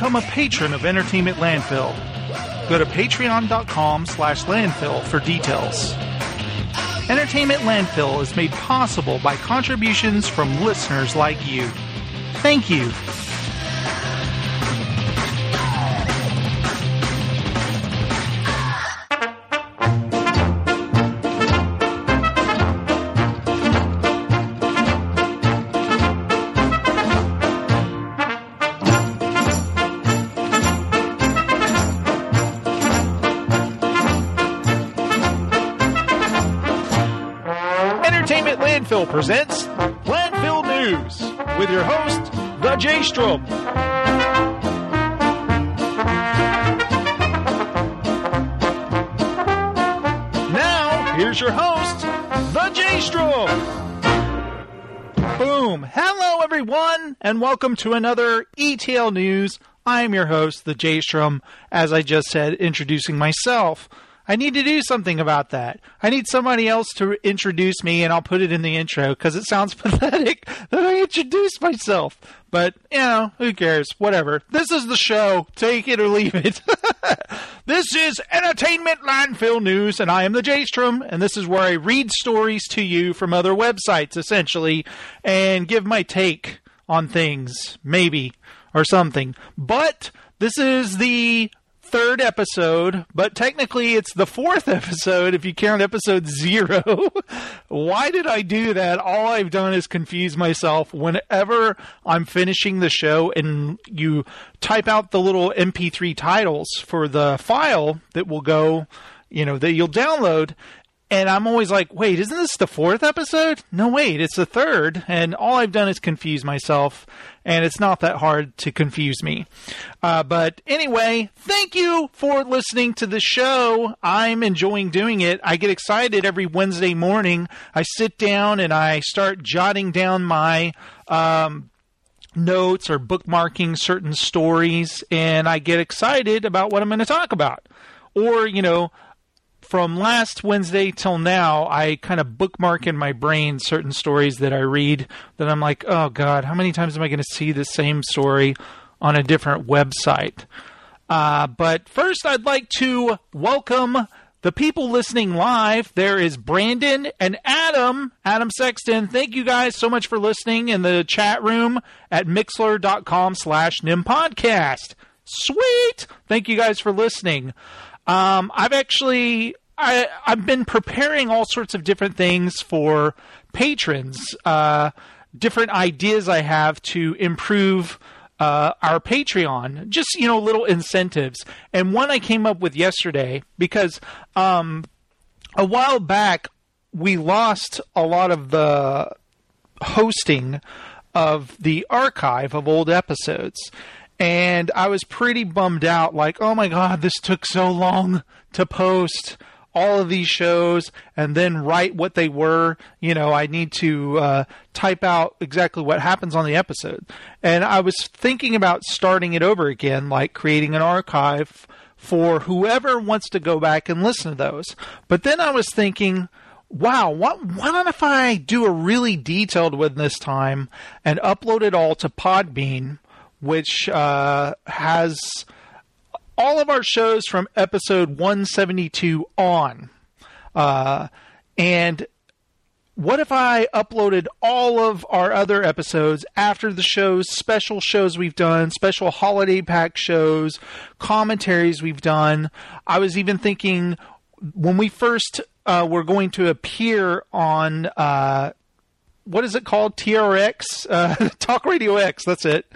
become a patron of Entertainment Landfill. Go to patreon.com slash landfill for details. Entertainment Landfill is made possible by contributions from listeners like you. Thank you. Presents Landfill News with your host, The J Strom. Now, here's your host, The J Strom. Boom. Hello, everyone, and welcome to another ETL News. I am your host, The J Strom, as I just said, introducing myself. I need to do something about that. I need somebody else to introduce me, and I'll put it in the intro because it sounds pathetic that I introduce myself. But, you know, who cares? Whatever. This is the show. Take it or leave it. this is Entertainment Landfill News, and I am the J-Strom, and this is where I read stories to you from other websites, essentially, and give my take on things, maybe, or something. But this is the third episode, but technically it's the fourth episode if you count episode zero. Why did I do that? All I've done is confuse myself whenever I'm finishing the show and you type out the little MP3 titles for the file that will go, you know, that you'll download. And I'm always like, wait, isn't this the fourth episode? No, wait, it's the third. And all I've done is confuse myself, and it's not that hard to confuse me. Uh, but anyway, thank you for listening to the show. I'm enjoying doing it. I get excited every Wednesday morning. I sit down and I start jotting down my. Um, notes or bookmarking certain stories and I get excited about what I'm going to talk about. Or, you know, from last Wednesday till now, I kind of bookmark in my brain certain stories that I read that I'm like, oh God, how many times am I going to see the same story on a different website? Uh, but first, I'd like to welcome the people listening live. There is Brandon and Adam, Adam Sexton. Thank you guys so much for listening in the chat room at mixlr.com slash nimpodcast. Sweet. Thank you guys for listening. Um, I've actually I, I've been preparing all sorts of different things for patrons, uh, different ideas I have to improve uh, our Patreon, just you know, little incentives. And one I came up with yesterday because um, a while back we lost a lot of the hosting of the archive of old episodes. And I was pretty bummed out, like, oh my god, this took so long to post all of these shows and then write what they were. You know, I need to uh, type out exactly what happens on the episode. And I was thinking about starting it over again, like creating an archive for whoever wants to go back and listen to those. But then I was thinking, wow, what, why don't if I do a really detailed one this time and upload it all to Podbean, which uh, has all of our shows from episode 172 on. Uh, and what if I uploaded all of our other episodes after the shows, special shows we've done, special holiday pack shows, commentaries we've done? I was even thinking when we first uh, were going to appear on. Uh, what is it called? TRX, uh, Talk Radio X. That's it.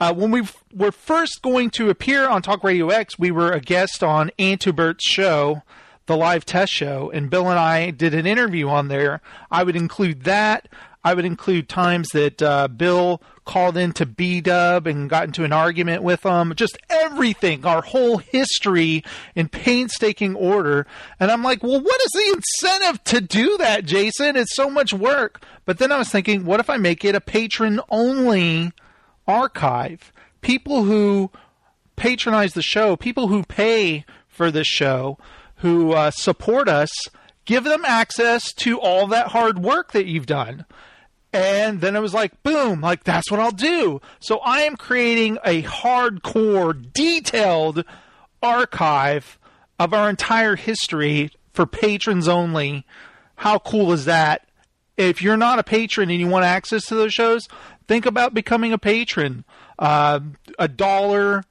Uh, when we were first going to appear on Talk Radio X, we were a guest on Antubert's show, the live test show, and Bill and I did an interview on there. I would include that. I would include times that uh, Bill called into B Dub and got into an argument with them. Just everything, our whole history in painstaking order. And I'm like, well, what is the incentive to do that, Jason? It's so much work. But then I was thinking, what if I make it a patron only archive? People who patronize the show, people who pay for the show, who uh, support us, give them access to all that hard work that you've done And then it was like, boom, like that's what I'll do. So I am creating a hardcore, detailed archive of our entire history for patrons only. How cool is that? If you're not a patron and you want access to those shows, think about becoming a patron. Uh, a dollar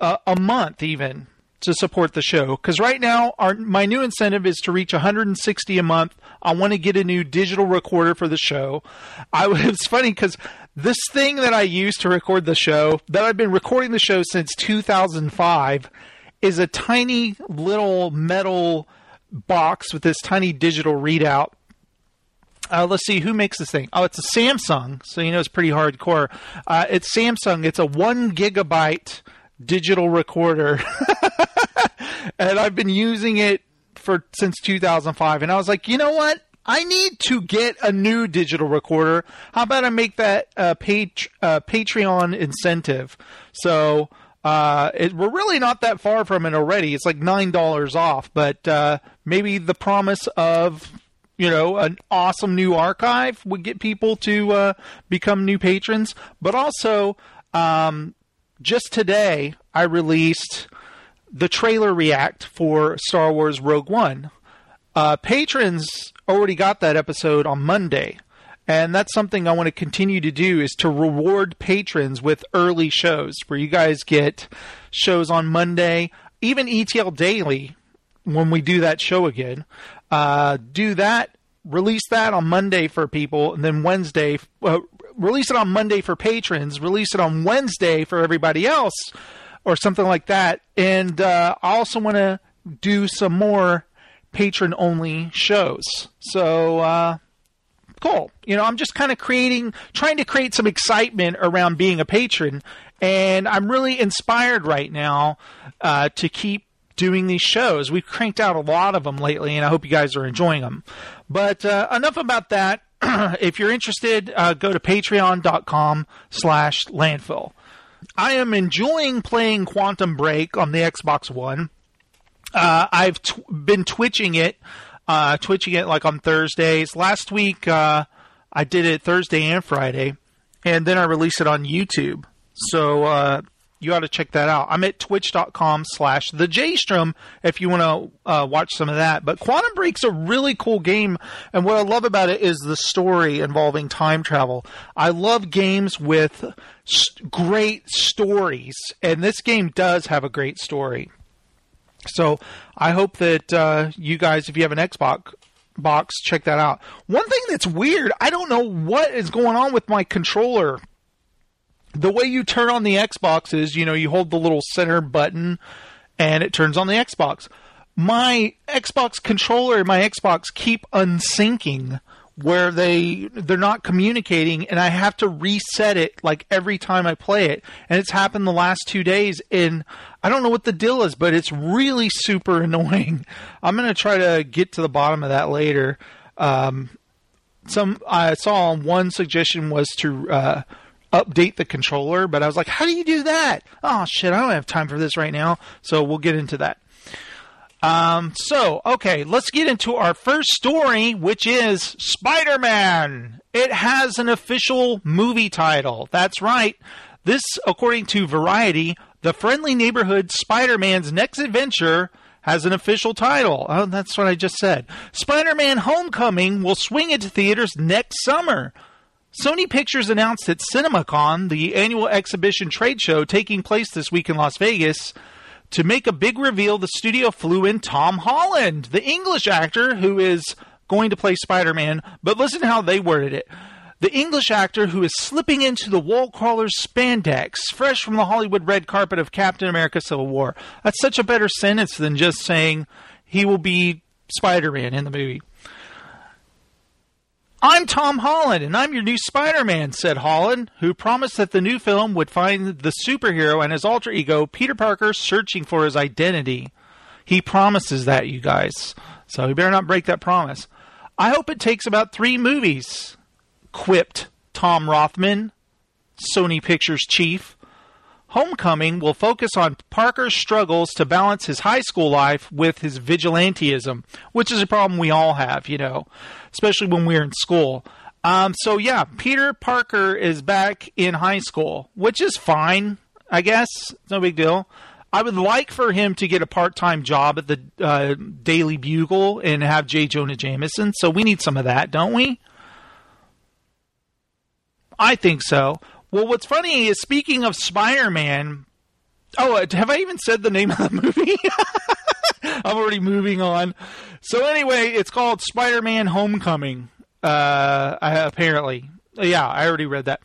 uh, a month, even to support the show. Because right now, our my new incentive is to reach 160 a month. I want to get a new digital recorder for the show. I it's funny because this thing that I use to record the show, that I've been recording the show since 2005, is a tiny little metal box with this tiny digital readout. Uh, let's see who makes this thing. Oh, it's a Samsung, so you know it's pretty hardcore. Uh, it's Samsung. It's a one gigabyte digital recorder, and I've been using it for since 2005. And I was like, you know what? I need to get a new digital recorder. How about I make that a pat- uh, Patreon incentive? So uh, it, we're really not that far from it already. It's like nine dollars off, but uh, maybe the promise of you know an awesome new archive would get people to uh, become new patrons. But also, um, just today I released the trailer react for Star Wars Rogue One. Uh, patrons already got that episode on Monday. And that's something I want to continue to do is to reward patrons with early shows where you guys get shows on Monday, even ETL Daily when we do that show again. Uh, do that, release that on Monday for people, and then Wednesday, uh, release it on Monday for patrons, release it on Wednesday for everybody else, or something like that. And uh, I also want to do some more patron only shows. So, uh, cool. You know, I'm just kind of creating, trying to create some excitement around being a patron, and I'm really inspired right now uh, to keep doing these shows. We've cranked out a lot of them lately, and I hope you guys are enjoying them. But uh, enough about that. if you're interested, uh, go to patreon.com slash landfill. I am enjoying playing Quantum Break on the Xbox One. Uh, I've been twitching it uh, twitching it like on Thursdays. Last week, uh, I did it Thursday and Friday, and then I released it on YouTube. So uh, you ought to check that out. I'm at twitch.com slash the Jstrom if you want to uh, watch some of that. But Quantum Break's a really cool game, and what I love about it is the story involving time travel. I love games with great stories, and this game does have a great story. So I hope that uh, you guys, if you have an Xbox box, check that out. One thing that's weird, I don't know what is going on with my controller. The way you turn on the Xbox is, you know, you hold the little center button and it turns on the Xbox. My Xbox controller and my Xbox keep unsyncing where they they're not communicating and I have to reset it like every time I play it. And it's happened the last 2 days and I don't know what the deal is, but it's really super annoying. I'm going to try to get to the bottom of that later. Um, some I saw one suggestion was to uh, update the controller, but I was like, how do you do that? Oh shit, I don't have time for this right now. So we'll get into that. Um, so, okay, let's get into our first story, which is Spider Man. It has an official movie title. That's right. This, according to Variety, the friendly neighborhood Spider Man's next adventure has an official title. Oh, that's what I just said. Spider Man Homecoming will swing into theaters next summer. Sony Pictures announced at CinemaCon, the annual exhibition trade show taking place this week in Las Vegas, to make a big reveal, the studio flew in Tom Holland, the English actor who is going to play Spider Man. But listen how they worded it. The English actor who is slipping into the wall crawler's spandex, fresh from the Hollywood red carpet of Captain America Civil War. That's such a better sentence than just saying he will be Spider Man in the movie. I'm Tom Holland, and I'm your new Spider Man, said Holland, who promised that the new film would find the superhero and his alter ego, Peter Parker, searching for his identity. He promises that, you guys. So you better not break that promise. I hope it takes about three movies, quipped Tom Rothman, Sony Pictures chief. Homecoming will focus on Parker's struggles to balance his high school life with his vigilanteism, which is a problem we all have, you know, especially when we're in school. Um, so yeah, Peter Parker is back in high school, which is fine, I guess. No big deal. I would like for him to get a part-time job at the uh, Daily Bugle and have J. Jonah Jameson. So we need some of that, don't we? I think so. Well, what's funny is speaking of Spider-Man. Oh, uh, have I even said the name of the movie? I'm already moving on. So anyway, it's called Spider-Man: Homecoming. Uh, apparently, yeah, I already read that,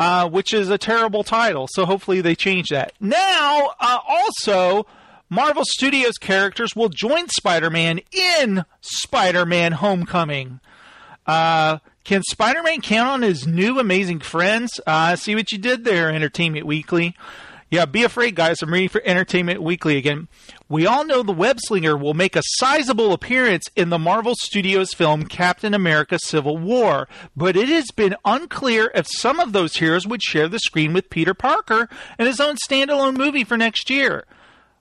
uh, which is a terrible title. So hopefully they change that. Now, uh, also, Marvel Studios characters will join Spider-Man in Spider-Man: Homecoming. Uh, can Spider-Man count on his new amazing friends? Uh, see what you did there, Entertainment Weekly. Yeah, be afraid, guys. I'm reading for Entertainment Weekly again. We all know the web slinger will make a sizable appearance in the Marvel Studios film Captain America Civil War, but it has been unclear if some of those heroes would share the screen with Peter Parker in his own standalone movie for next year.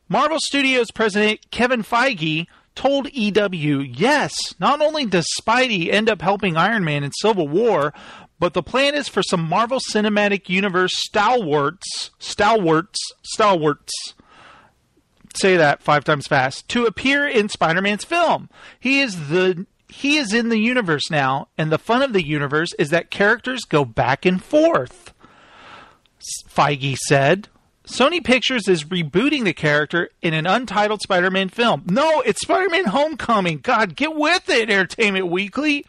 Marvel Studios president Kevin Feige told EW, yes, not only does Spidey end up helping Iron Man in Civil War, but the plan is for some Marvel Cinematic Universe stalwarts, stalwarts, stalwarts, say that five times fast, to appear in Spider-Man's film. He is the he is in the universe now, and the fun of the universe is that characters go back and forth. Feige said. Sony Pictures is rebooting the character in an untitled Spider Man film. No, it's Spider Man Homecoming. God, get with it, Entertainment Weekly.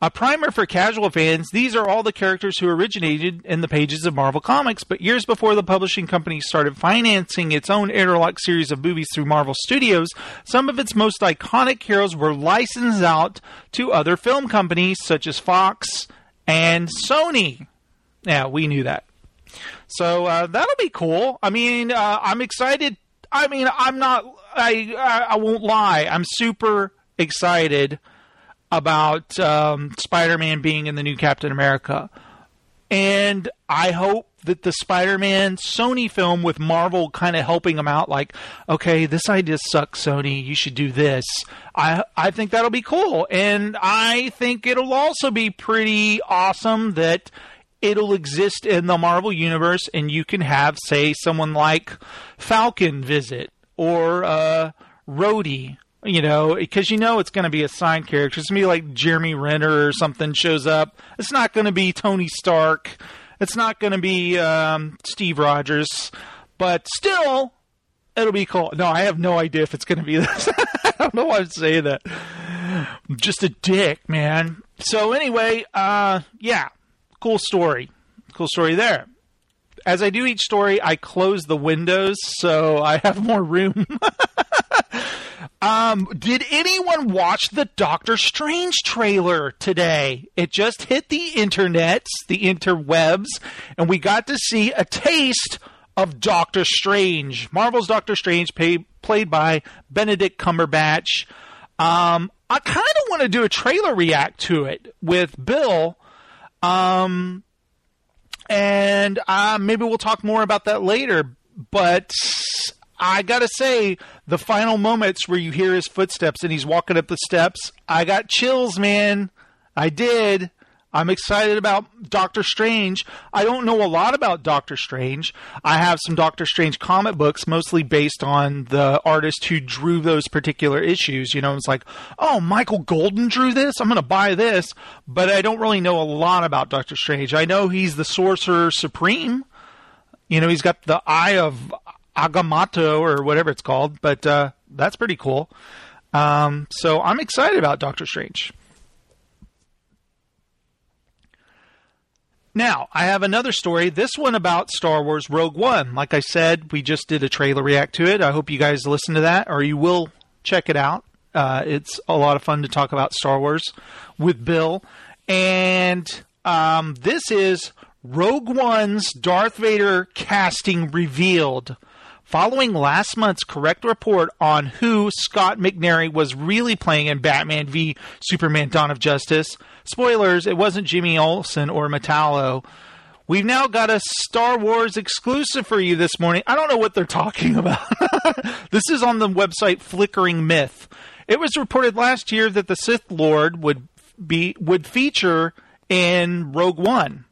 A primer for casual fans, these are all the characters who originated in the pages of Marvel Comics, but years before the publishing company started financing its own interlock series of movies through Marvel Studios, some of its most iconic heroes were licensed out to other film companies such as Fox and Sony. Yeah, we knew that. So uh, that'll be cool. I mean, uh, I'm excited. I mean, I'm not. I, I won't lie. I'm super excited about um, Spider-Man being in the new Captain America, and I hope that the Spider-Man Sony film with Marvel kind of helping them out, like, okay, this idea sucks, Sony. You should do this. I I think that'll be cool, and I think it'll also be pretty awesome that it'll exist in the Marvel universe, and you can have, say, someone like Falcon visit or uh, Rhodey. You know, because you know it's going to be a side character. It's going to be like Jeremy Renner or something shows up. It's not going to be Tony Stark. It's not going to be um, Steve Rogers. But still, it'll be cool. No, I have no idea if it's going to be this. I don't know why I'm saying that. I'm just a dick, man. So anyway, uh, yeah, cool story. Cool story there. As I do each story, I close the windows so I have more room. um, did anyone watch the Doctor Strange trailer today? It just hit the internets, the interwebs, and we got to see a taste of Doctor Strange. Marvel's Doctor Strange, pay, played by Benedict Cumberbatch. Um, I kind of want to do a trailer react to it with Bill um, and uh, maybe we'll talk more about that later. But I gotta say, the final moments where you hear his footsteps and he's walking up the steps, I got chills, man. I did. I'm excited about Doctor Strange. I don't know a lot about Doctor Strange. I have some Doctor Strange comic books, mostly based on the artist who drew those particular issues. You know, it's like, oh, Michael Golden drew this. I'm going to buy this. But I don't really know a lot about Doctor Strange. I know he's the Sorcerer Supreme. You know, he's got the Eye of Agamotto or whatever it's called. But uh, that's pretty cool. Um, so I'm excited about Doctor Strange. Now, I have another story, this one about Star Wars Rogue One. Like I said, we just did a trailer react to it. I hope you guys listen to that, or you will check it out. Uh, it's a lot of fun to talk about Star Wars with Bill. And um, this is Rogue One's Darth Vader casting revealed. Following last month's correct report on who Scott McNairy was really playing in Batman v Superman Dawn of Justice, spoilers, it wasn't Jimmy Olsen or Metallo. We've now got a Star Wars exclusive for you this morning. I don't know what they're talking about. this is on the website Flickering Myth. It was reported last year that the Sith Lord would be would feature in Rogue One.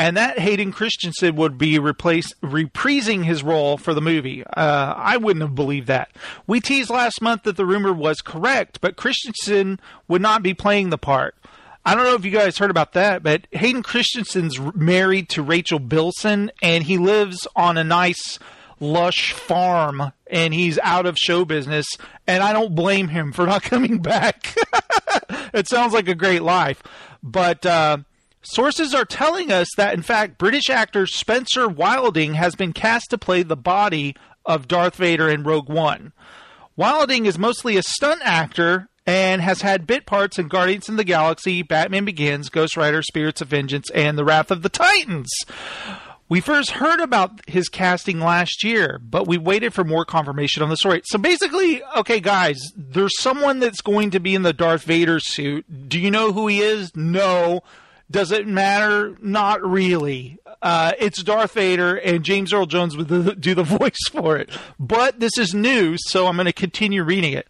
And that Hayden Christensen would be replace, reprising his role for the movie. Uh, I wouldn't have believed that. We teased last month that the rumor was correct, but Christensen would not be playing the part. I don't know if you guys heard about that, but Hayden Christensen's married to Rachel Bilson, and he lives on a nice lush farm and he's out of show business and I don't blame him for not coming back. it sounds like a great life. But uh, sources are telling us that in fact British actor Spencer Wilding has been cast to play the body of Darth Vader in Rogue One. Wilding is mostly a stunt actor and has had bit parts in Guardians of the Galaxy, Batman Begins, Ghost Rider, Spirits of Vengeance, and The Wrath of the Titans. We first heard about his casting last year, but we waited for more confirmation on the story. So basically, okay, guys, there's someone that's going to be in the Darth Vader suit. Do you know who he is? No. Does it matter? Not really. Uh, it's Darth Vader, and James Earl Jones would do the voice for it. But this is news, so I'm going to continue reading it.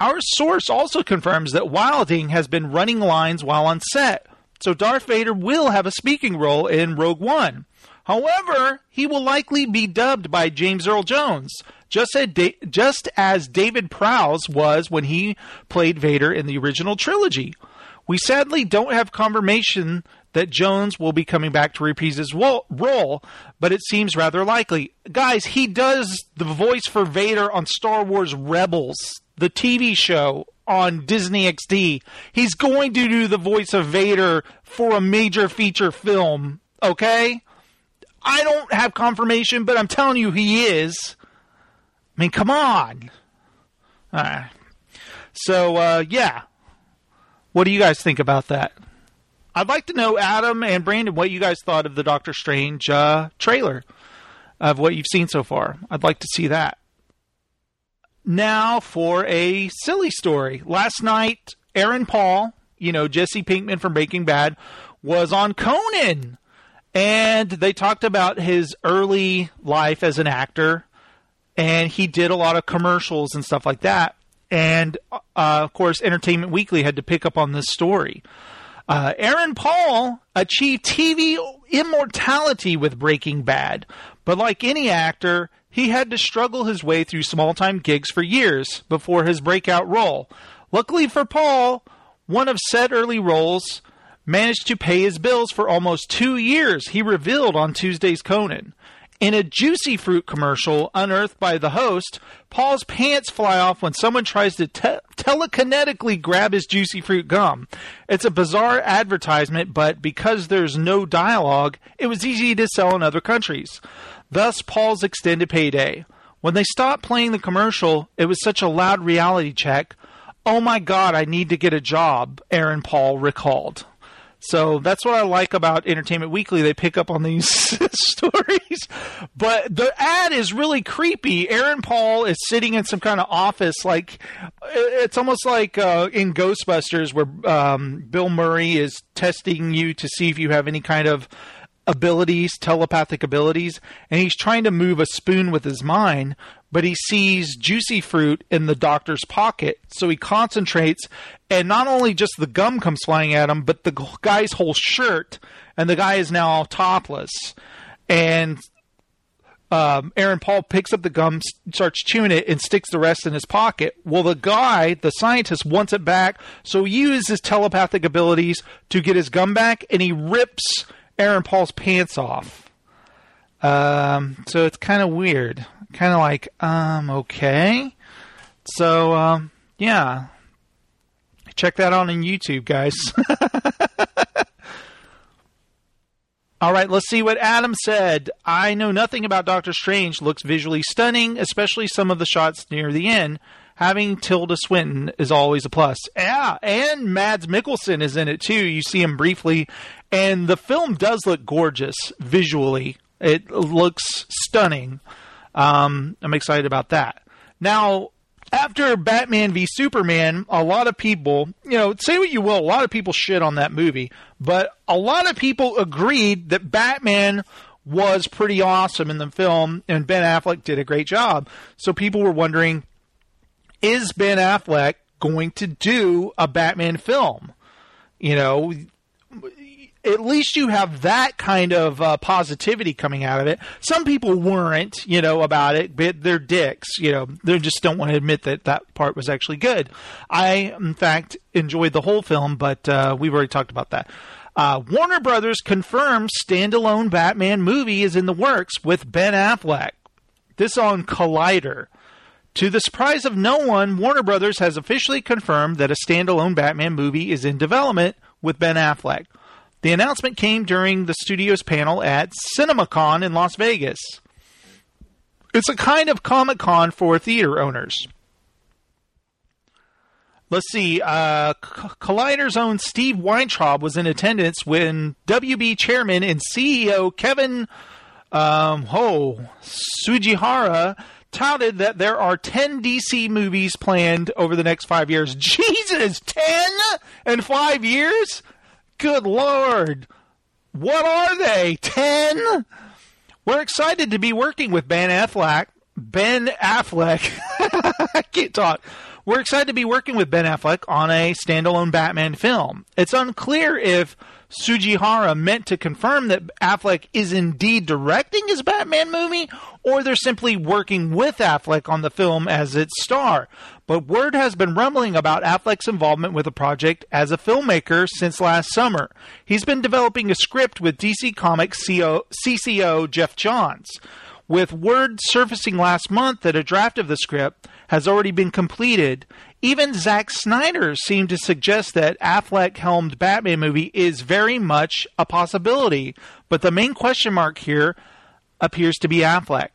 Our source also confirms that Wilding has been running lines while on set. So Darth Vader will have a speaking role in Rogue One. However, he will likely be dubbed by James Earl Jones, just as, da- just as David Prowse was when he played Vader in the original trilogy. We sadly don't have confirmation that Jones will be coming back to reprise his role, but it seems rather likely. Guys, he does the voice for Vader on Star Wars Rebels, the TV show on Disney XD. He's going to do the voice of Vader for a major feature film, okay? I don't have confirmation, but I'm telling you he is. I mean, come on. All right. So, uh, yeah. What do you guys think about that? I'd like to know, Adam and Brandon, what you guys thought of the Doctor Strange uh, trailer, of what you've seen so far. I'd like to see that. Now for a silly story. Last night, Aaron Paul, you know, Jesse Pinkman from Breaking Bad, was on Conan and they talked about his early life as an actor, and he did a lot of commercials and stuff like that. And uh, of course, Entertainment Weekly had to pick up on this story. Uh, Aaron Paul achieved TV immortality with Breaking Bad, but like any actor, he had to struggle his way through small time gigs for years before his breakout role. Luckily for Paul, one of said early roles managed to pay his bills for almost two years, he revealed on Tuesday's Conan. In a juicy fruit commercial unearthed by the host, Paul's pants fly off when someone tries to te- telekinetically grab his juicy fruit gum. It's a bizarre advertisement, but because there's no dialogue, it was easy to sell in other countries. Thus, Paul's extended payday. When they stopped playing the commercial, it was such a loud reality check. Oh my god, I need to get a job, Aaron Paul recalled. So that's what I like about Entertainment Weekly. They pick up on these stories. But the ad is really creepy. Aaron Paul is sitting in some kind of office, like it's almost like uh, in Ghostbusters, where um, Bill Murray is testing you to see if you have any kind of abilities, telepathic abilities, and he's trying to move a spoon with his mind, but he sees juicy fruit in the doctor's pocket. So he concentrates, and not only just the gum comes flying at him, but the guy's whole shirt, and the guy is now topless. And um, Aaron Paul picks up the gum, starts chewing it, and sticks the rest in his pocket. Well, the guy, the scientist, wants it back, so he uses his telepathic abilities to get his gum back, and he rips Aaron Paul's pants off. Um, so it's kind of weird. Kind of like, um, okay. So, um, yeah. Check that out on YouTube, guys. All right, let's see what Adam said. I know nothing about Doctor Strange. Looks visually stunning, especially some of the shots near the end. Having Tilda Swinton is always a plus. Yeah, and Mads Mikkelsen is in it too. You see him briefly, and the film does look gorgeous visually. It looks stunning. Um, I'm excited about that. Now, after Batman v Superman, a lot of people, you know, say what you will, a lot of people shit on that movie, but a lot of people agreed that Batman was pretty awesome in the film and Ben Affleck did a great job. So people were wondering is Ben Affleck going to do a Batman film? You know, at least you have that kind of uh, positivity coming out of it. Some people weren't, you know, about it, but they're dicks, you know, they just don't want to admit that that part was actually good. I, in fact, enjoyed the whole film, but uh, we've already talked about that. Uh, Warner Brothers confirms standalone Batman movie is in the works with Ben Affleck. This on Collider. To the surprise of no one, Warner Brothers has officially confirmed that a standalone Batman movie is in development with Ben Affleck. The announcement came during the studio's panel at CinemaCon in Las Vegas. It's a kind of Comic Con for theater owners. Let's see. Uh, Collider's own Steve Weintraub was in attendance when WB chairman and CEO Kevin um, Ho Tsujihara touted that there are 10 DC movies planned over the next five years. Jesus, 10 in five years? Good Lord. What are they? 10? We're excited to be working with Ben Affleck. Ben Affleck. I can't talk. We're excited to be working with Ben Affleck on a standalone Batman film. It's unclear if Tsujihara meant to confirm that Affleck is indeed directing his Batman movie, or they're simply working with Affleck on the film as its star. But word has been rumbling about Affleck's involvement with the project as a filmmaker since last summer. He's been developing a script with DC Comics CCO Geoff Johns. With word surfacing last month that a draft of the script has already been completed, even Zack Snyder seemed to suggest that Affleck helmed Batman movie is very much a possibility. But the main question mark here appears to be Affleck.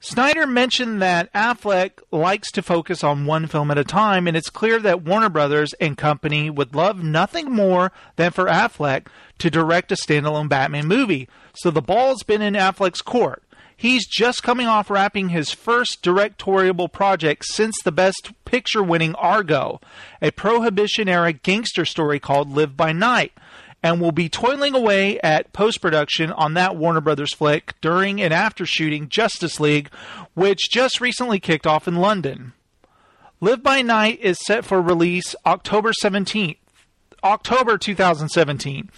Snyder mentioned that Affleck likes to focus on one film at a time, and it's clear that Warner Brothers and company would love nothing more than for Affleck to direct a standalone Batman movie. So the ball's been in Affleck's court. He's just coming off wrapping his first directorial project since the Best Picture winning Argo, a Prohibition era gangster story called Live by Night, and will be toiling away at post production on that Warner Brothers flick during and after shooting Justice League, which just recently kicked off in London. Live by Night is set for release October 17th. October 2017.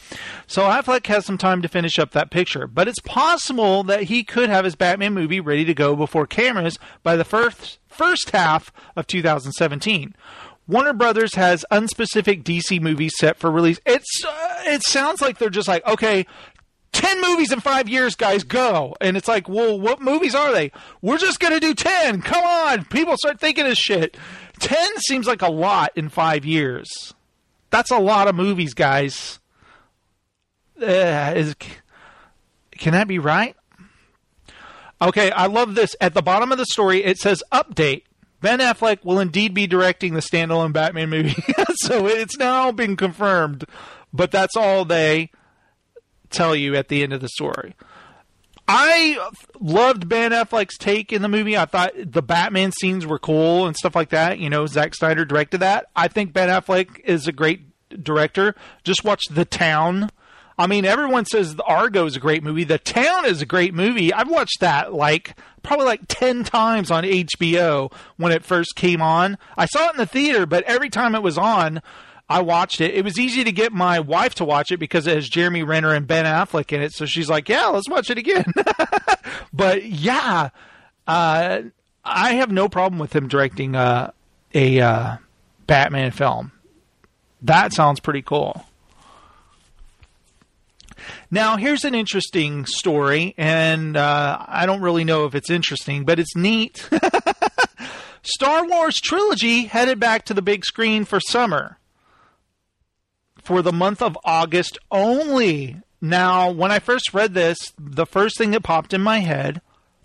So Affleck has some time to finish up that picture, but it's possible that he could have his Batman movie ready to go before cameras by the first first half of 2017. Warner Brothers has unspecific DC movies set for release. It's uh, it sounds like they're just like, okay, 10 movies in 5 years, guys, go. And it's like, "Well, what movies are they?" We're just going to do 10. Come on. People start thinking of shit. 10 seems like a lot in 5 years. That's a lot of movies, guys. Uh, is can that be right? Okay, I love this. At the bottom of the story, it says update. Ben Affleck will indeed be directing the standalone Batman movie. so it's now been confirmed, but that's all they tell you at the end of the story. I loved Ben Affleck's take in the movie. I thought the Batman scenes were cool and stuff like that. You know, Zack Snyder directed that. I think Ben Affleck is a great director. Just watch The Town. I mean, everyone says Argo is a great movie. The Town is a great movie. I've watched that like probably like 10 times on HBO when it first came on. I saw it in the theater, but every time it was on, I watched it. It was easy to get my wife to watch it because it has Jeremy Renner and Ben Affleck in it. So she's like, "Yeah, let's watch it again." but yeah, uh, I have no problem with him directing uh, a uh, Batman film. That sounds pretty cool. Now, here's an interesting story, and uh, I don't really know if it's interesting, but it's neat. Star Wars trilogy headed back to the big screen for summer for the month of August only. Now, when I first read this, the first thing that popped in my head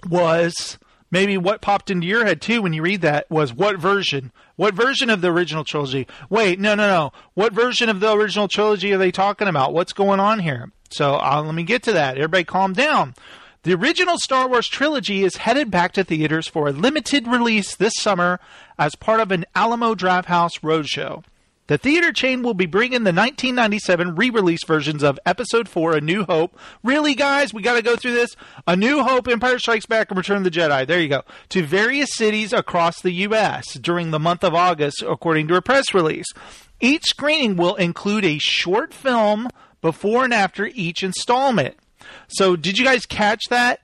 was maybe what popped into your head too when you read that was what version? What version of the original trilogy? Wait, no, no, no. What version of the original trilogy are they talking about? What's going on here? So uh, let me get to that. Everybody calm down. The original Star Wars trilogy is headed back to theaters for a limited release this summer as part of an Alamo Drafthouse roadshow. The theater chain will be bringing the 1997 re release versions of Episode 4 A New Hope. Really, guys? We got to go through this? A New Hope, Empire Strikes Back, and Return of the Jedi. There you go. To various cities across the U.S. during the month of August, according to a press release. Each screening will include a short film before and after each installment. So, did you guys catch that?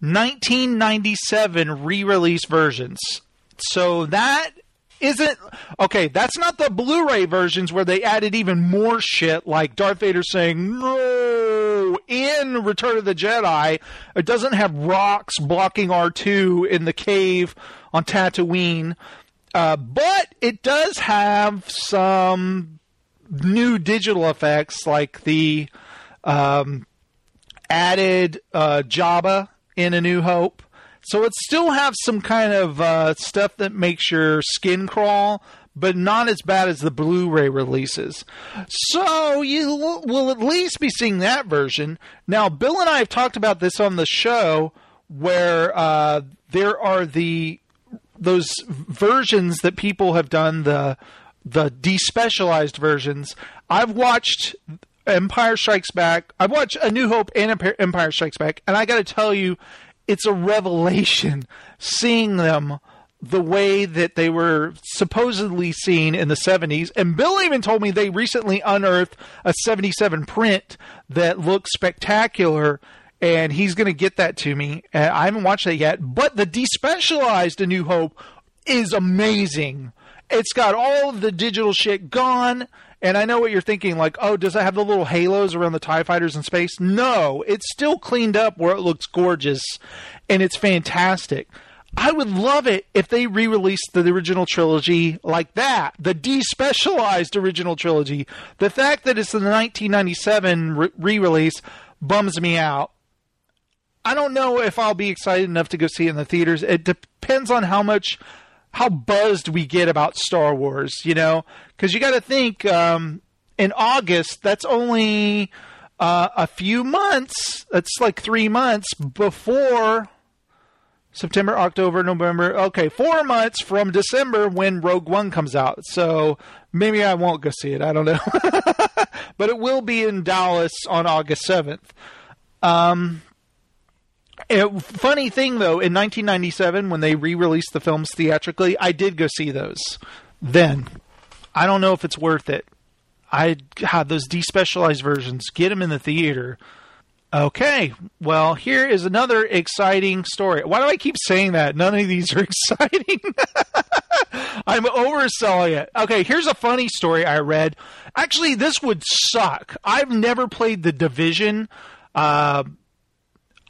1997 re release versions. So, that isn't okay. That's not the Blu-ray versions where they added even more shit, like Darth Vader saying "No" in Return of the Jedi. It doesn't have rocks blocking R two in the cave on Tatooine, uh, but it does have some new digital effects, like the um, added uh, Jabba in A New Hope. So it still has some kind of uh, stuff that makes your skin crawl, but not as bad as the Blu-ray releases. So you will at least be seeing that version. Now, Bill and I have talked about this on the show, where uh, there are the those versions that people have done the the despecialized versions. I've watched Empire Strikes Back. I've watched A New Hope and Empire Strikes Back, and I got to tell you, it's a revelation seeing them the way that they were supposedly seen in the 70s. And Bill even told me they recently unearthed a 77 print that looks spectacular. And he's going to get that to me. Uh, I haven't watched that yet. But the despecialized A New Hope is amazing. It's got all of the digital shit gone. And I know what you're thinking, like, oh, does it have the little halos around the TIE fighters in space? No, it's still cleaned up where it looks gorgeous and it's fantastic. I would love it if they re released the original trilogy like that, the despecialized original trilogy. The fact that it's the 1997 re release bums me out. I don't know if I'll be excited enough to go see it in the theaters. It depends on how much how buzzed we get about Star Wars, you know, because you got to think um, in August that's only uh, a few months. That's like three months before September, October, November. Okay, four months from December when Rogue One comes out. So maybe I won't go see it. I don't know, but it will be in Dallas on August seventh. Um, funny thing though, in 1997 when they re-released the films theatrically, I did go see those. Then, I don't know if it's worth it. I had those despecialized versions. Get them in the theater. Okay, well, here is another exciting story. Why do I keep saying that? None of these are exciting. I'm overselling it. Okay, here's a funny story I read. Actually, this would suck. I've never played the Division. Uh,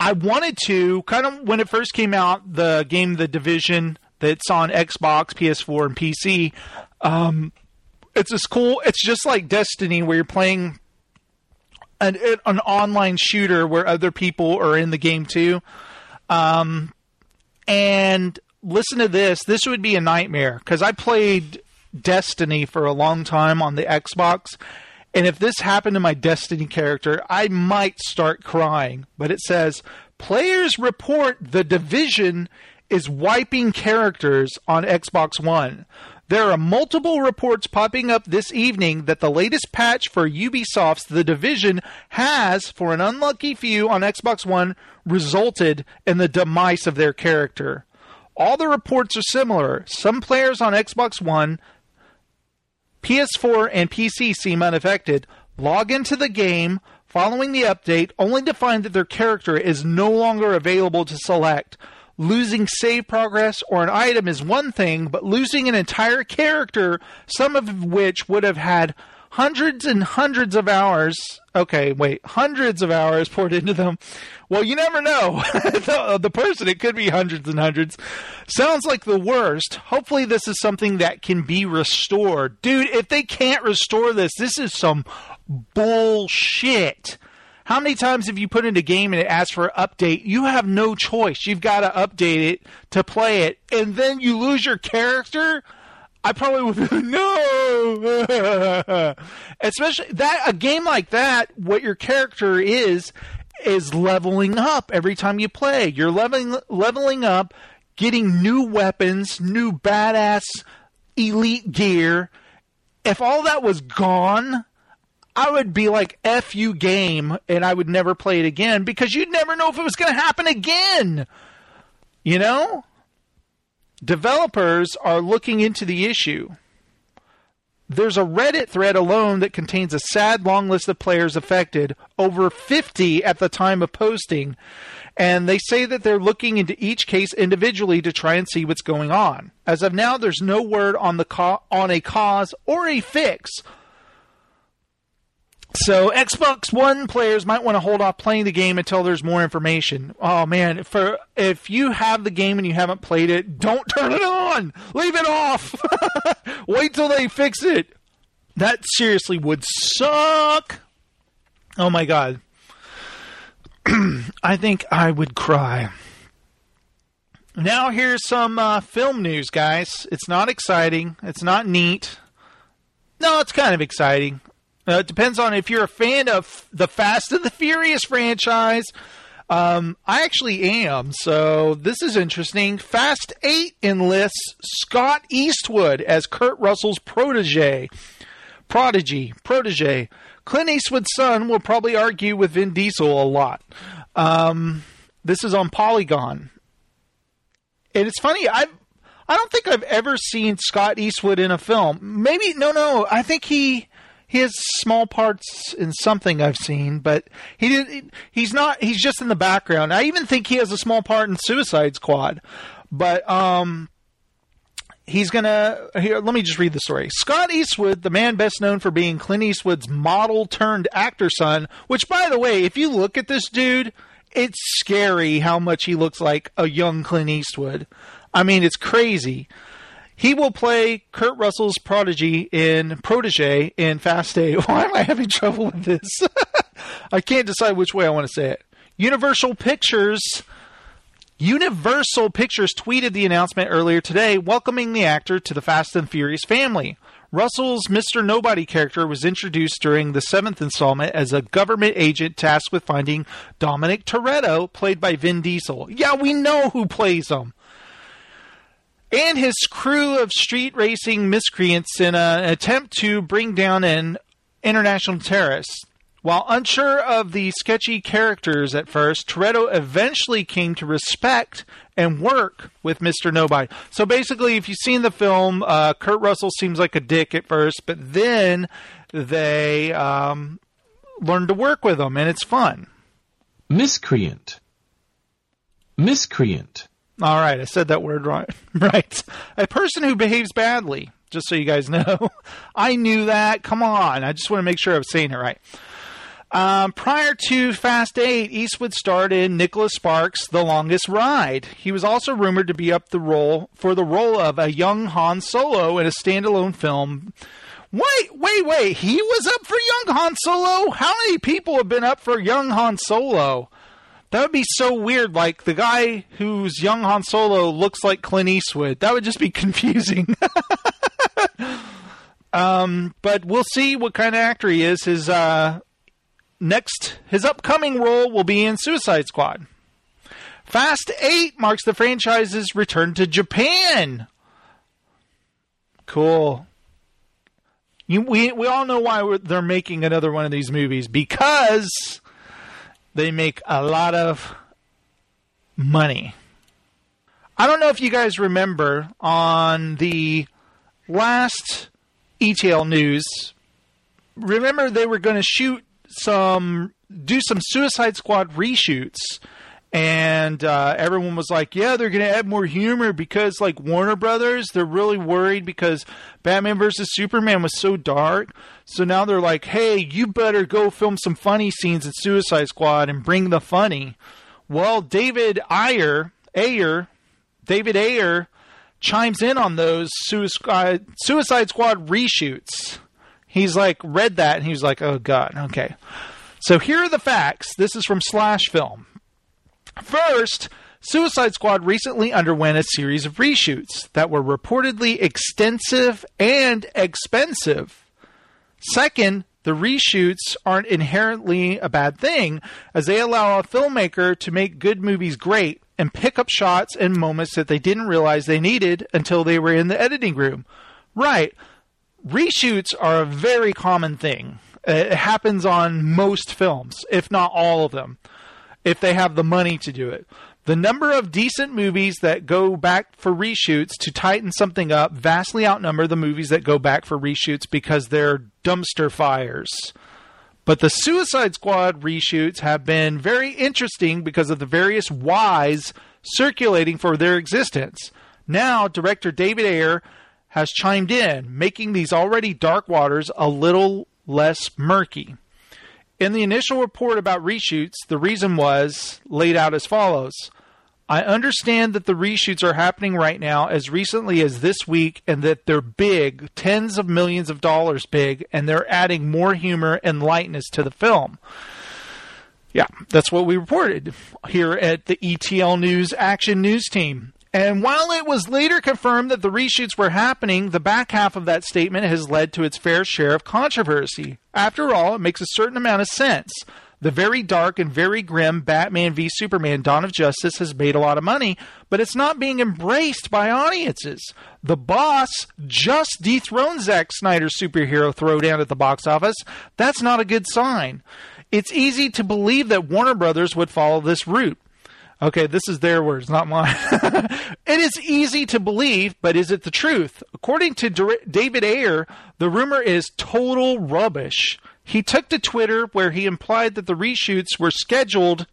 I wanted to kind of when it first came out, the game The Division that's on Xbox, PS4, and PC. Um, it's this cool. It's just like Destiny, where you're playing an an online shooter where other people are in the game too. Um, and listen to this. This would be a nightmare because I played Destiny for a long time on the Xbox, and if this happened to my Destiny character, I might start crying. But it says players report the division is wiping characters on Xbox One. There are multiple reports popping up this evening that the latest patch for Ubisoft's The Division has, for an unlucky few on Xbox One, resulted in the demise of their character. All the reports are similar. Some players on Xbox One PS4 and PC seem unaffected. Log into the game following the update only to find that their character is no longer available to select. Losing save progress or an item is one thing, but losing an entire character, some of which would have had hundreds and hundreds of hours. Okay, wait, hundreds of hours poured into them. Well, you never know. the, the, person, it could be hundreds and hundreds. Sounds like the worst. Hopefully, this is something that can be restored. Dude, if they can't restore this, this is some bullshit. How many times have you put in a game and it asks for an update? You have no choice. You've got to update it to play it, and then you lose your character? I probably would no. Especially that a game like that, what your character is is leveling up every time you play. You're leveling leveling up, getting new weapons, new badass elite gear. If all that was gone, I would be like F you game and I would never play it again because you'd never know if it was going to happen again. You know? Developers are looking into the issue. there's a Reddit thread alone that contains a sad long list of players affected, over 50 at the time of posting. And they say that they're looking into each case individually to try and see what's going on. As of now, there's no word on the co- on a cause or a fix. So Xbox One players might want to hold off playing the game until there's more information. Oh man, for if you have the game and you haven't played it, don't turn it on. Leave it off. Wait till they fix it. That seriously would suck. Oh my god. I think I would cry. Now here's some uh, film news, guys. It's not exciting. It's not neat. No, it's kind of exciting. Uh, it depends on if you're a fan of the Fast and the Furious franchise. Um, I actually am, so this is interesting. Fast 8 enlists Scott Eastwood as Kurt Russell's protege. Prodigy. Protege. Clint Eastwood's son will probably argue with Vin Diesel a lot. Um, this is on Polygon. And it's funny, I I don't think I've ever seen Scott Eastwood in a film. Maybe no no, I think he he has small parts in something I've seen, but he did. He's not. He's just in the background. I even think he has a small part in Suicide Squad, but um, he's gonna. Here, let me just read the story. Scott Eastwood, the man best known for being Clint Eastwood's model turned actor son. Which, by the way, if you look at this dude, it's scary how much he looks like a young Clint Eastwood. I mean, it's crazy. He will play Kurt Russell's prodigy in Protege in Fast 8. Why am I having trouble with this? I can't decide which way I want to say it. Universal Pictures Universal Pictures tweeted the announcement earlier today, welcoming the actor to the Fast and Furious family. Russell's Mr. Nobody character was introduced during the seventh installment as a government agent tasked with finding Dominic Toretto, played by Vin Diesel. Yeah, we know who plays him and his crew of street racing miscreants in an attempt to bring down an international terrorist. While unsure of the sketchy characters at first, Toretto eventually came to respect and work with Mr. Nobody. So basically, if you've seen the film, uh, Kurt Russell seems like a dick at first, but then they um, learn to work with him, and it's fun. Miscreant. Miscreant. All right, I said that word right. Right. A person who behaves badly, just so you guys know. I knew that. Come on. I just want to make sure I was saying it right. Um, prior to Fast 8, Eastwood starred in Nicholas Sparks' The Longest Ride. He was also rumored to be up the role for the role of a young Han Solo in a standalone film. Wait, wait, wait. He was up for young Han Solo? How many people have been up for young Han Solo? That would be so weird. Like the guy whose young Han Solo looks like Clint Eastwood. That would just be confusing. um, but we'll see what kind of actor he is. His uh, next, his upcoming role will be in Suicide Squad. Fast Eight marks the franchise's return to Japan. Cool. You, we we all know why they're making another one of these movies because they make a lot of money. I don't know if you guys remember on the last ETL news. Remember they were going to shoot some, do some Suicide Squad reshoots, and uh, everyone was like, "Yeah, they're going to add more humor because, like Warner Brothers, they're really worried because Batman versus Superman was so dark. So now they're like, hey, you better go film some funny scenes in Suicide Squad and bring the funny. Well, David Ayer, Ayer, David Ayer chimes in on those Suicide, Suicide Squad reshoots. He's like, read that, and he was like, oh, God, okay. So here are the facts. This is from Slash Film. First, Suicide Squad recently underwent a series of reshoots that were reportedly extensive and expensive. Second, the reshoots aren't inherently a bad thing, as they allow a filmmaker to make good movies great and pick up shots and moments that they didn't realize they needed until they were in the editing room. Right. Reshoots are a very common thing. It happens on most films, if not all of them, if they have the money to do it. The number of decent movies that go back for reshoots to tighten something up vastly outnumber the movies that go back for reshoots because they're dumpster fires. But the Suicide Squad reshoots have been very interesting because of the various whys circulating for their existence. Now, director David Ayer has chimed in, making these already dark waters a little less murky. In the initial report about reshoots, the reason was laid out as follows. I understand that the reshoots are happening right now as recently as this week and that they're big, tens of millions of dollars big, and they're adding more humor and lightness to the film. Yeah, that's what we reported here at the ETL News Action News Team. And while it was later confirmed that the reshoots were happening, the back half of that statement has led to its fair share of controversy. After all, it makes a certain amount of sense. The very dark and very grim Batman v Superman Dawn of Justice has made a lot of money, but it's not being embraced by audiences. The boss just dethroned Zack Snyder's superhero throwdown at the box office. That's not a good sign. It's easy to believe that Warner Brothers would follow this route. Okay, this is their words, not mine. it is easy to believe, but is it the truth? According to David Ayer, the rumor is total rubbish. He took to Twitter where he implied that the reshoots were scheduled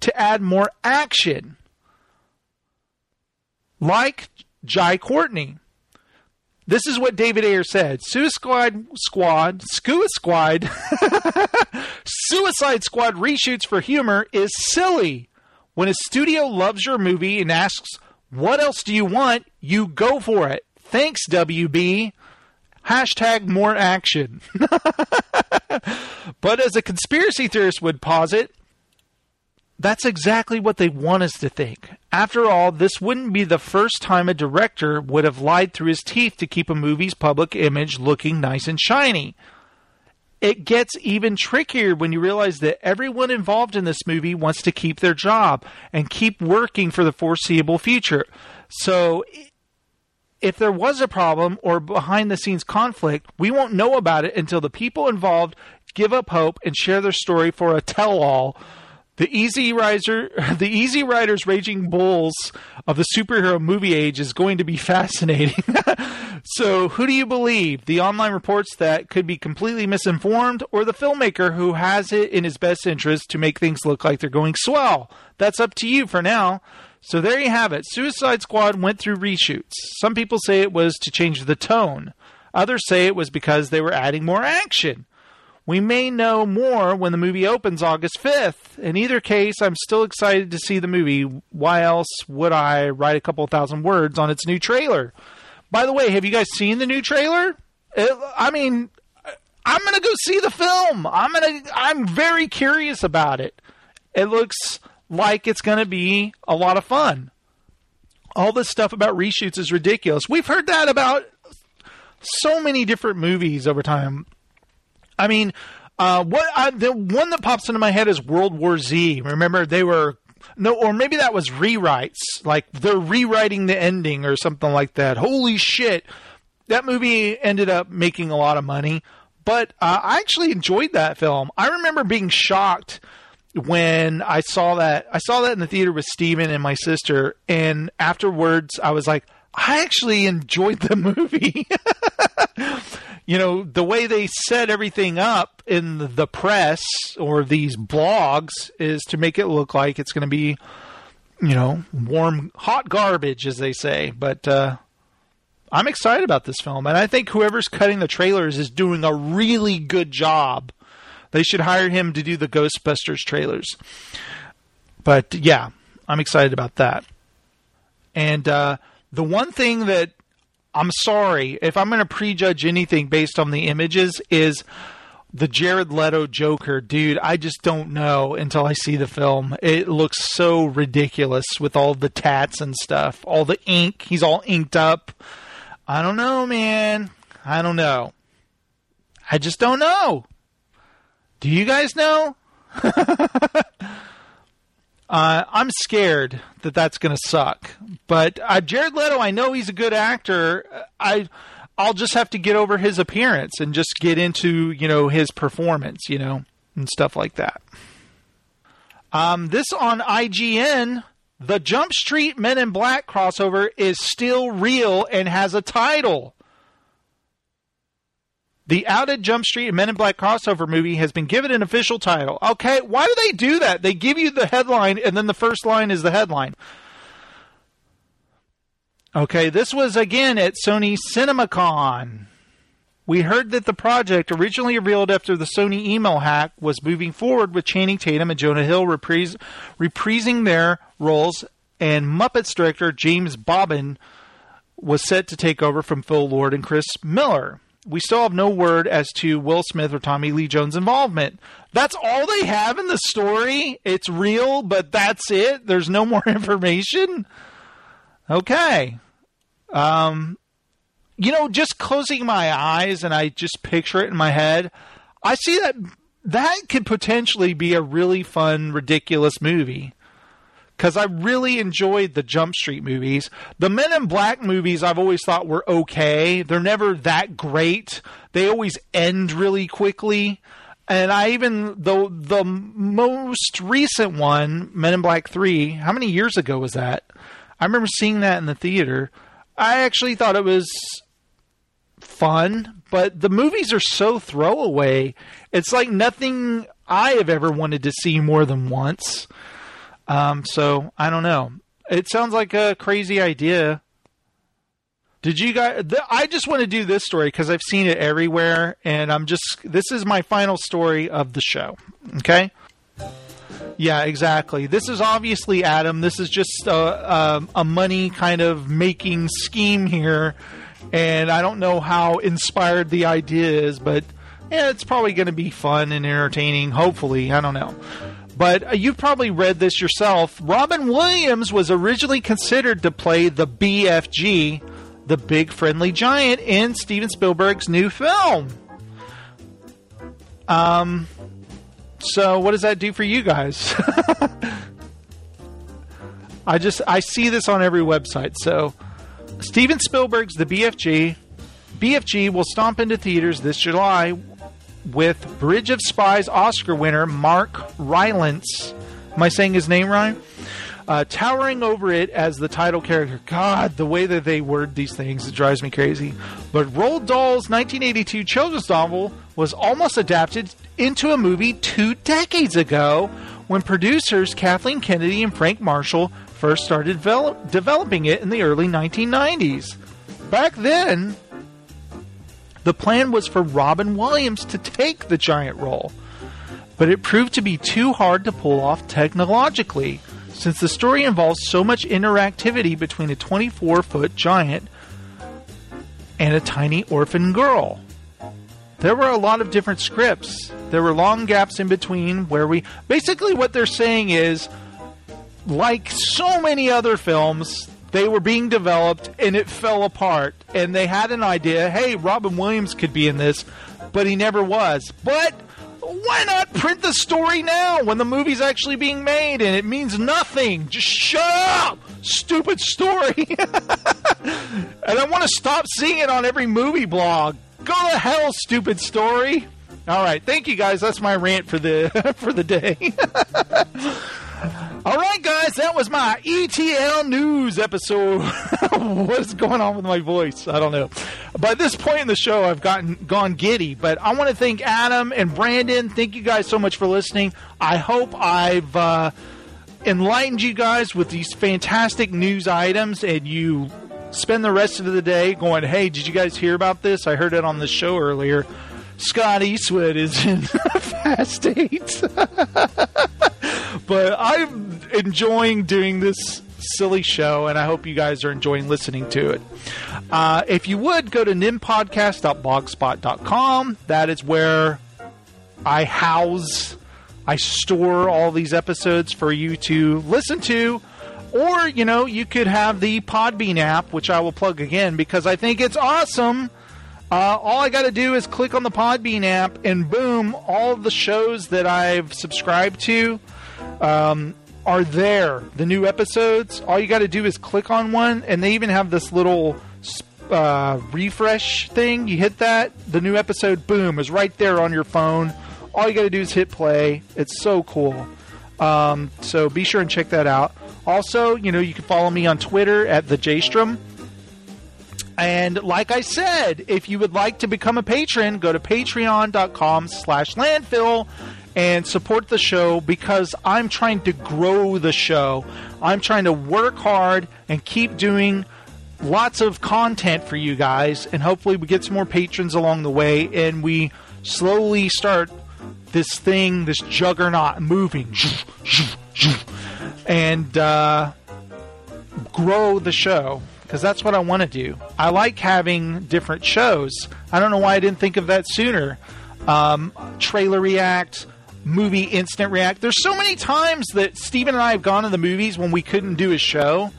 to add more action. Like Jai Courtney. This is what David Ayer said. Suicide Squad, Suicide Squad, Suicide Squad reshoots for humor is silly. When a studio loves your movie and asks, What else do you want? you go for it. Thanks, WB. Hashtag more action. but as a conspiracy theorist would posit, that's exactly what they want us to think. After all, this wouldn't be the first time a director would have lied through his teeth to keep a movie's public image looking nice and shiny it gets even trickier when you realize that everyone involved in this movie wants to keep their job and keep working for the foreseeable future. So if there was a problem or behind the scenes conflict, we won't know about it until the people involved give up hope and share their story for a tell all the easy riser, the easy riders raging bulls of the superhero movie age is going to be fascinating. so, who do you believe? The online reports that could be completely misinformed, or the filmmaker who has it in his best interest to make things look like they're going swell? That's up to you for now. So there you have it. Suicide Squad went through reshoots. Some people say it was to change the tone. Others say it was because they were adding more action. We may know more when the movie opens August 5th. In either case, I'm still excited to see the movie. Why else would I write a couple thousand words on its new trailer? By the way, have you guys seen the new trailer? It, I mean, I'm going to go see the film. I'm going to I'm very curious about it. It looks like it's going to be a lot of fun. All this stuff about reshoots is ridiculous. We've heard that about so many different movies over time. I mean, uh, what I, the one that pops into my head is World War Z. Remember, they were no, or maybe that was rewrites. Like they're rewriting the ending or something like that. Holy shit! That movie ended up making a lot of money, but uh, I actually enjoyed that film. I remember being shocked when I saw that. I saw that in the theater with Steven and my sister, and afterwards I was like, I actually enjoyed the movie. you know, the way they set everything up in the press or these blogs is to make it look like it's going to be, you know, warm, hot garbage, as they say. But uh, I'm excited about this film, and I think whoever's cutting the trailers is doing a really good job. They should hire him to do the Ghostbusters trailers. But yeah, I'm excited about that. And uh, the one thing that I'm sorry if I'm going to prejudge anything based on the images is the Jared Leto Joker, dude. I just don't know until I see the film. It looks so ridiculous with all the tats and stuff, all the ink. He's all inked up. I don't know, man. I don't know. I just don't know. Do you guys know? Uh, I'm scared that that's going to suck. But uh, Jared Leto, I know he's a good actor. I I'll just have to get over his appearance and just get into you know his performance, you know, and stuff like that. Um, this on IGN the Jump Street Men in Black crossover is still real and has a title. The outed Jump Street and Men in Black crossover movie has been given an official title. Okay, why do they do that? They give you the headline and then the first line is the headline. Okay, this was again at Sony CinemaCon. We heard that the project, originally revealed after the Sony email hack, was moving forward with Channing Tatum and Jonah Hill reprise, reprising their roles, and Muppets director James Bobin was set to take over from Phil Lord and Chris Miller. We still have no word as to Will Smith or Tommy Lee Jones' involvement. That's all they have in the story. It's real, but that's it. There's no more information. Okay. Um, you know, just closing my eyes and I just picture it in my head, I see that that could potentially be a really fun, ridiculous movie. Because I really enjoyed the Jump Street movies. The Men in Black movies I've always thought were okay. They're never that great. They always end really quickly. And I even the the most recent one, Men in Black Three, how many years ago was that? I remember seeing that in the theater. I actually thought it was fun, but the movies are so throwaway. It's like nothing I have ever wanted to see more than once. Um, so I don't know. It sounds like a crazy idea. Did you guys? Th- I just want to do this story because I've seen it everywhere, and I'm just. This is my final story of the show. Okay. Yeah, exactly. This is obviously Adam. This is just a, a, a money kind of making scheme here and I don't know how inspired the idea is, but yeah, it's probably going to be fun and entertaining. Hopefully, I don't know. But uh, you've probably read this yourself. Robin Williams was originally considered to play the BFG, the Big Friendly Giant, in Steven Spielberg's new film. Um, so what does that do for you guys? I just I see this on every website, so Steven Spielberg's The BFG. BFG will stomp into theaters this July with Bridge of Spies Oscar winner Mark Rylance. Am I saying his name right? Uh, towering over it as the title character. God, the way that they word these things, it drives me crazy. But Roald Dahl's 1982 children's novel was almost adapted into a movie two decades ago when producers Kathleen Kennedy and Frank Marshall first started develop, developing it in the early 1990s. Back then, the plan was for Robin Williams to take the giant role, but it proved to be too hard to pull off technologically, since the story involves so much interactivity between a 24 foot giant and a tiny orphan girl. There were a lot of different scripts. There were long gaps in between where we. Basically, what they're saying is like so many other films, they were being developed and it fell apart. And they had an idea hey, Robin Williams could be in this, but he never was. But why not print the story now when the movie's actually being made and it means nothing? Just shut up! Stupid story! and I want to stop seeing it on every movie blog. Go to hell, stupid story! All right, thank you guys. That's my rant for the for the day. All right, guys, that was my ETL news episode. what is going on with my voice? I don't know. By this point in the show, I've gotten gone giddy, but I want to thank Adam and Brandon. Thank you guys so much for listening. I hope I've uh, enlightened you guys with these fantastic news items, and you spend the rest of the day going, "Hey, did you guys hear about this? I heard it on the show earlier." Scott Eastwood is in Fast Eight. but I'm enjoying doing this silly show, and I hope you guys are enjoying listening to it. Uh, if you would, go to nimpodcast.blogspot.com. That is where I house, I store all these episodes for you to listen to. Or, you know, you could have the Podbean app, which I will plug again because I think it's awesome. Uh, all I got to do is click on the Podbean app, and boom, all the shows that I've subscribed to um, are there. The new episodes. All you got to do is click on one, and they even have this little uh, refresh thing. You hit that, the new episode, boom, is right there on your phone. All you got to do is hit play. It's so cool. Um, so be sure and check that out. Also, you know, you can follow me on Twitter at the Jstrom. And like I said, if you would like to become a patron, go to patreon.com slash landfill and support the show because I'm trying to grow the show. I'm trying to work hard and keep doing lots of content for you guys, and hopefully we get some more patrons along the way, and we slowly start this thing, this juggernaut moving, and uh, grow the show because that's what I want to do. I like having different shows. I don't know why I didn't think of that sooner. Um, trailer react, movie instant react. There's so many times that Steven and I have gone to the movies when we couldn't do a show.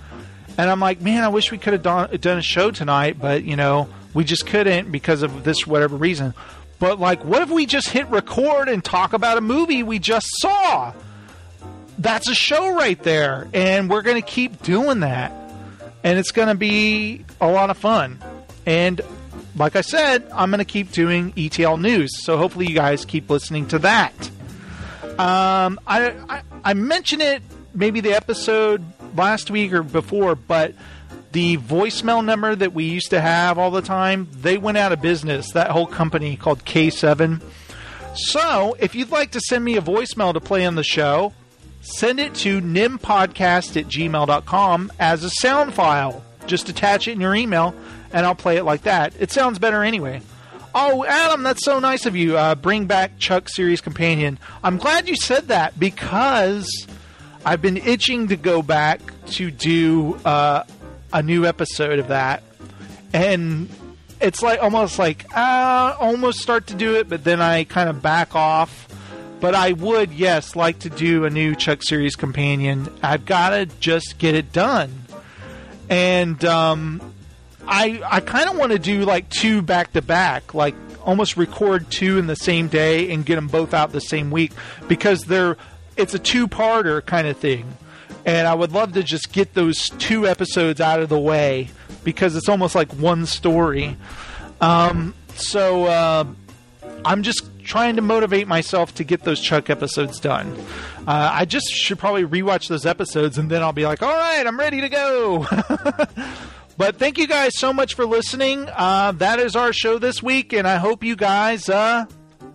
And I'm like, man, I wish we could have done, done a show tonight, but, you know, we just couldn't because of this whatever reason. But, like, what if we just hit record and talk about a movie we just saw? That's a show right there. And we're going to keep doing that. And it's going to be a lot of fun. And like I said, I'm going to keep doing ETL news. So hopefully you guys keep listening to that. Um, I, I, I mentioned it maybe the episode last week or before, but the voicemail number that we used to have all the time, they went out of business. That whole company called K7. So if you'd like to send me a voicemail to play on the show, send it to nimpodcast at gmail.com as a sound file. Just attach it in your email, and I'll play it like that. It sounds better anyway. Oh, Adam, that's so nice of you. Uh, bring back Chuck Series Companion. I'm glad you said that because I've been itching to go back to do uh, a new episode of that, and it's like almost like uh, almost start to do it, but then I kind of back off. But I would, yes, like to do a new Chuck Series Companion. I've got to just get it done, and um, I I kind of want to do like two back to back, like almost record two in the same day and get them both out the same week because they're it's a two parter kind of thing. And I would love to just get those two episodes out of the way because it's almost like one story. Um, so uh, I'm just trying to motivate myself to get those Chuck episodes done. Uh, I just should probably rewatch those episodes and then I'll be like, all right, I'm ready to go. But thank you guys so much for listening. Uh, that is our show this week, and I hope you guys uh,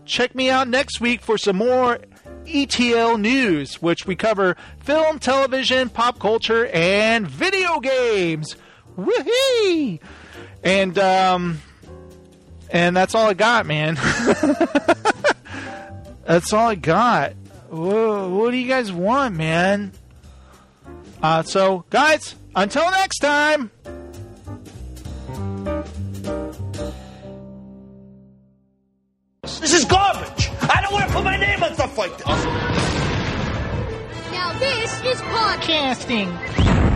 check me out next week for some more ETL news, which we cover film, television, pop culture, and video games. Woohoo! And um, and that's all I got, man. that's all I got. Whoa, what do you guys want, man? Uh, so, guys, until next time. This is garbage. I don't want to put my name on stuff like this. Now this is podcast. Casting.